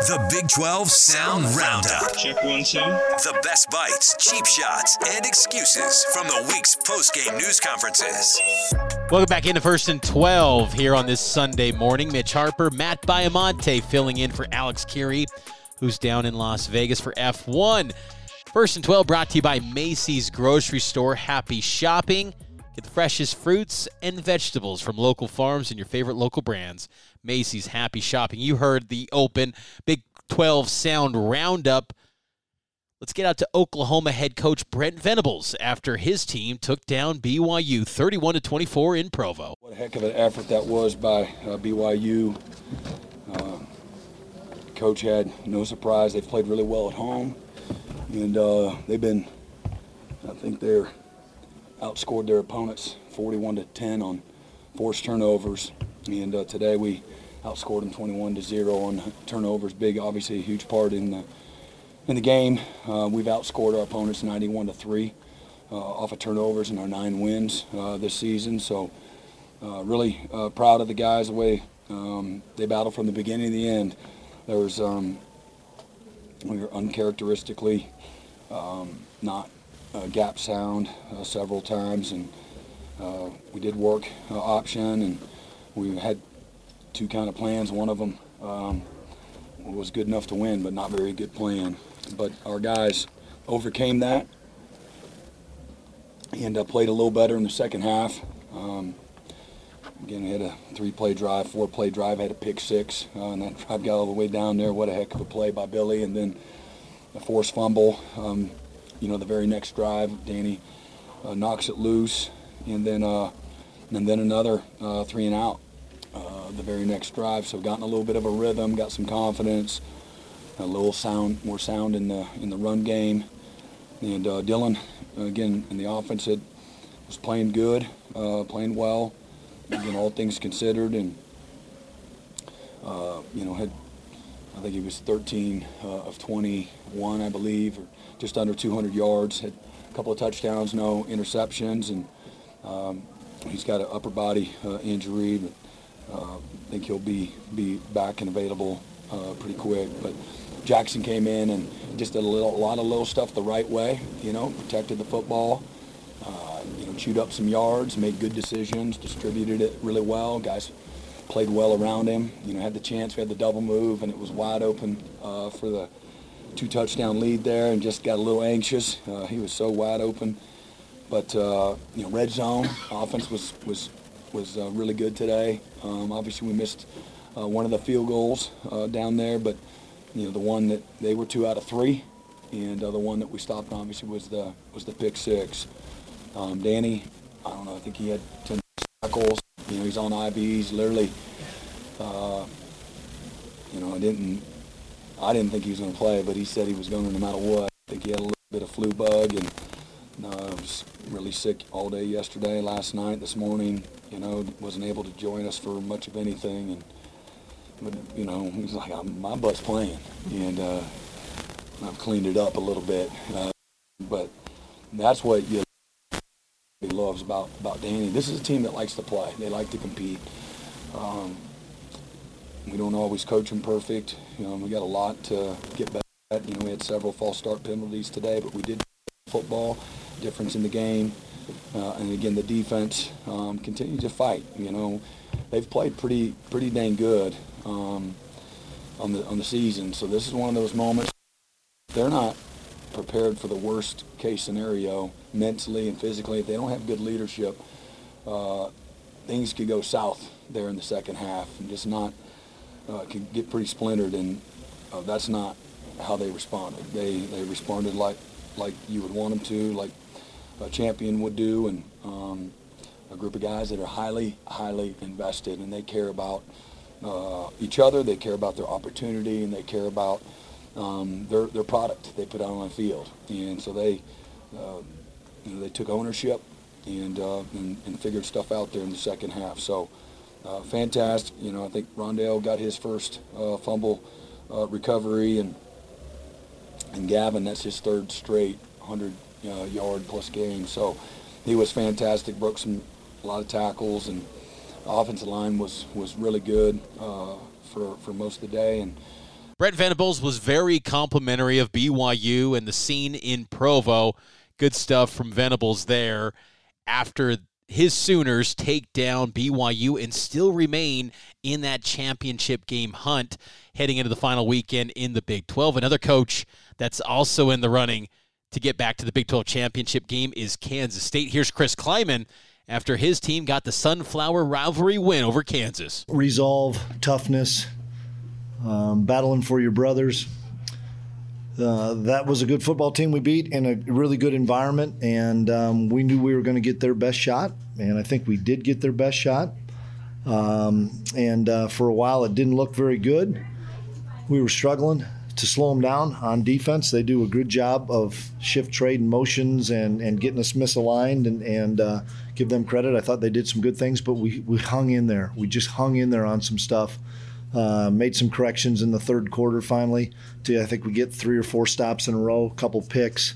The Big 12 Sound Roundup. Check one, two. The best bites, cheap shots, and excuses from the week's post-game news conferences. Welcome back into First and 12 here on this Sunday morning. Mitch Harper, Matt Baiamonte filling in for Alex Kirry, who's down in Las Vegas for F1. First and 12 brought to you by Macey's Grocery Store. Happy shopping. Get the freshest fruits and vegetables from local farms and your favorite local brands. Macey's Happy Shopping. You heard the open Big 12 Sound Roundup. Let's get out to Oklahoma head coach Brent Venables after his team took down BYU 31 to 24 in Provo. What a heck of an effort that was by uh, BYU. Uh, coach had no surprise. They've played really well at home, and uh, they've been. I think they're outscored their opponents 41 to 10 on forced turnovers, and uh, today we outscored them 21 to zero on turnovers. Big, obviously, a huge part in the in the game. Uh, we've outscored our opponents 91 to three uh, off of turnovers in our nine wins uh, this season. So uh, really proud of the guys the way um, they battled from the beginning to the end. There was um, we were uncharacteristically um, not gap sound uh, several times, and uh, we did work uh, option, and we had two kind of plans. One of them um, was good enough to win, but not very good plan. But our guys overcame that and uh, played a little better in the second half. Um, again, we had a three-play drive, four-play drive, had a pick six, uh, and that drive got all the way down there. What a heck of a play by Billy, and then a forced fumble. Um, you know, the very next drive, Danny uh, knocks it loose, and then uh, and then another uh, three and out. Uh, the very next drive, so gotten a little bit of a rhythm, got some confidence, a little sound, more sound in the in the run game, and uh, Dillon, again in the offense, had, was playing good, uh, playing well, again all things considered, and you know had I think he was 13 uh, of 21, I believe, or just under 200 yards. Had a couple of touchdowns, no interceptions, and um, he's got an upper body uh, injury. But uh, I think he'll be be back and available uh, pretty quick. But Jackson came in and just did a little, a lot of little stuff the right way. You know, protected the football. Uh, you know, chewed up some yards, made good decisions, distributed it really well. Guys played well around him. You know, had the chance. We had the double move, and it was wide open uh, for the two touchdown lead there, and just got a little anxious. Uh, he was so wide open. But uh, you know, red zone offense was was was uh, really good today. Um, obviously, we missed uh, one of the field goals uh, down there, but you know, the one that they were two out of three, and the one that we stopped obviously was the was the pick six. Um, Danny, I don't know. I think he had 10 tackles. You know, he's on IVs. Literally, uh, you know, I didn't, I didn't think he was going to play, but he said he was going to no matter what. I think he had a little bit of flu bug and uh, was really sick all day yesterday, last night, this morning. You know, wasn't able to join us for much of anything, and but you know, he's like, my butt's playing, and uh, I've cleaned it up a little bit, uh, but that's what you loves about, about Danny. This is a team that likes to play. They like to compete. Um, we don't always coach them perfect. You know, we got a lot to get better at. You know, we had several false start penalties today, but we did football, difference in the game. Uh, and again, the defense um, to fight. You know, they've played pretty pretty dang good um, on the on the season. So this is one of those moments. They're not prepared for the worst case scenario mentally and physically. If they don't have good leadership, uh, things could go south there in the second half and just not uh, could get pretty splintered. And uh, that's not how they responded. They they responded like like you would want them to, like a champion would do, and um, a group of guys that are highly highly invested and they care about uh, each other. They care about their opportunity and they care about um, their their product they put out on the field, and so they uh, you know, they took ownership and, uh, and, and figured stuff out there in the second half. So uh, fantastic. You know, I think Rondell got his first uh, fumble uh, recovery, and and Gavin that's his third straight 100 uh, yard plus game. So he was fantastic. Broke some a lot of tackles and offensive line was was really good for for most of the day and Brent Venables was very complimentary of BYU and the scene in Provo. Good stuff from Venables there after his Sooners take down BYU and still remain in that championship game hunt heading into the final weekend in the Big 12. Another coach that's also in the running to get back to the Big 12 championship game is Kansas State. Here's Chris Klieman after his team got the Sunflower rivalry win over Kansas. Resolve, toughness, um, battling for your brothers. Uh, that was a good football team we beat in a really good environment, and um, we knew we were going to get their best shot, and I think we did get their best shot. Um, and uh, for a while, it didn't look very good. We were struggling to slow them down on defense. They do a good job of shift trade and motions and, and getting us misaligned and, and uh, give them credit. I thought they did some good things, but we, we hung in there. We just hung in there on some stuff. Uh, made some corrections in the third quarter finally. To I think we get three or four stops in a row, a couple picks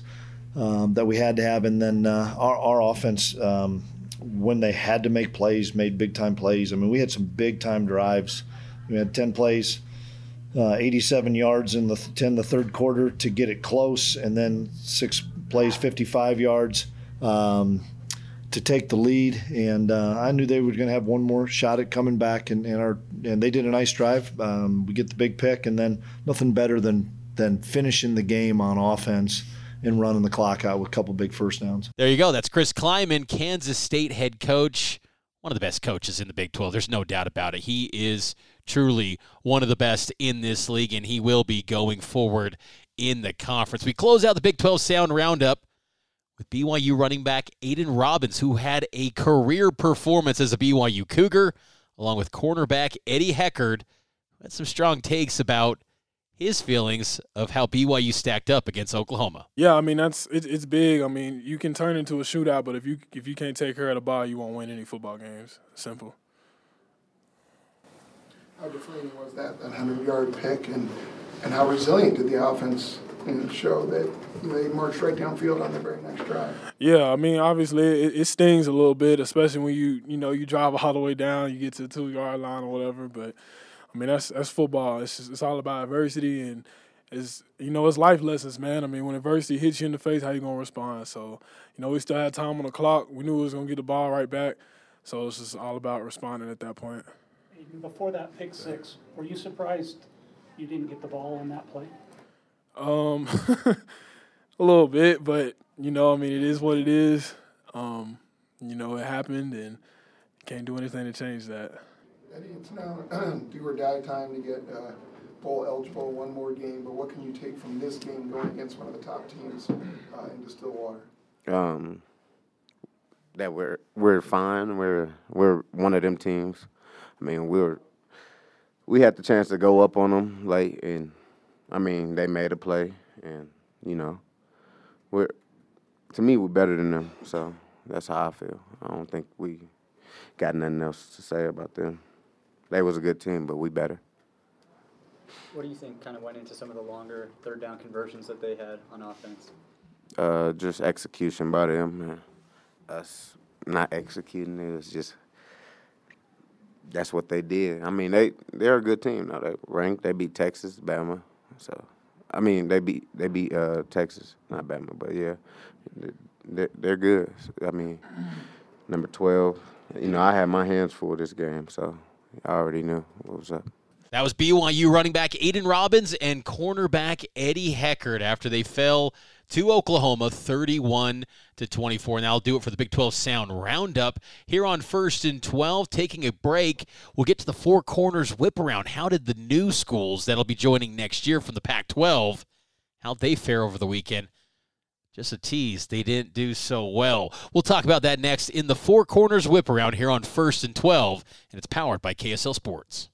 um, that we had to have, and then uh, our, our offense um, when they had to make plays made big time plays. I mean we had some big time drives. We had ten plays, uh, 87 yards in the 10 the third quarter to get it close, and then six plays, 55 yards. Um, to take the lead, and uh, I knew they were going to have one more shot at coming back, and, and our and they did a nice drive. Um, we get the big pick, and then nothing better than than finishing the game on offense and running the clock out with a couple big first downs. There you go. That's Chris Klieman, Kansas State head coach, one of the best coaches in the Big 12. There's no doubt about it. He is truly one of the best in this league, and he will be going forward in the conference. We close out the Big 12 Sound Roundup with BYU running back Aidan Robbins, who had a career performance as a BYU Cougar, along with cornerback Eddie Heckard, had some strong takes about his feelings of how BYU stacked up against Oklahoma. Yeah, I mean that's it, it's big. I mean you can turn into a shootout, but if you if you can't take care of the ball, you won't win any football games. Simple. How deflating was that that hundred yard pick, and and how resilient did the offense show that they marched right downfield on the very next drive. Yeah, I mean, obviously it, it, stings a little bit, especially when you you know you drive all the way down, you get to the two yard line or whatever. But I mean, that's that's football. It's just, it's all about adversity and it's you know it's life lessons, man. I mean, when adversity hits you in the face, how you gonna respond? So you know we still had time on the clock. We knew we was gonna get the ball right back. So it's just all about responding at that point. Before that pick six, were you surprised you didn't get the ball on that play? Um, a little bit, but you know, I mean, it is what it is. Um, you know, it happened, and can't do anything to change that. Eddie, it's now do or die time to get uh, bowl eligible. One more game, but what can you take from this game going against one of the top teams uh, into Stillwater? Um, that we're we're fine. We're we're one of them teams. I mean, we were we had the chance to go up on them late and I mean, they made a play, and you know, we're to me we're better than them. So that's how I feel. I don't think we got nothing else to say about them. They was a good team, but we better. What do you think kind of went into some of the longer third down conversions that they had on offense? Uh, just execution by them. Us not executing it. was just that's what they did. I mean, they they're a good team. Now they ranked. They beat Texas, Bama. So, I mean, they beat they beat uh, Texas, not Bama, but yeah, they're, they're good. I mean, number twelve. You know, I had my hands full this game, so I already knew what was up. That was BYU running back Aidan Robbins and cornerback Eddie Heckard after they fell to Oklahoma 31 to 24. And that'll do it for the Big 12 Sound Roundup here on First and 12. Taking a break, we'll get to the Four Corners whip around. How did the new schools that'll be joining next year from the Pac 12, how'd they fare over the weekend? Just a tease. They didn't do so well. We'll talk about that next in the Four Corners Whip Around here on First and 12, and it's powered by KSL Sports.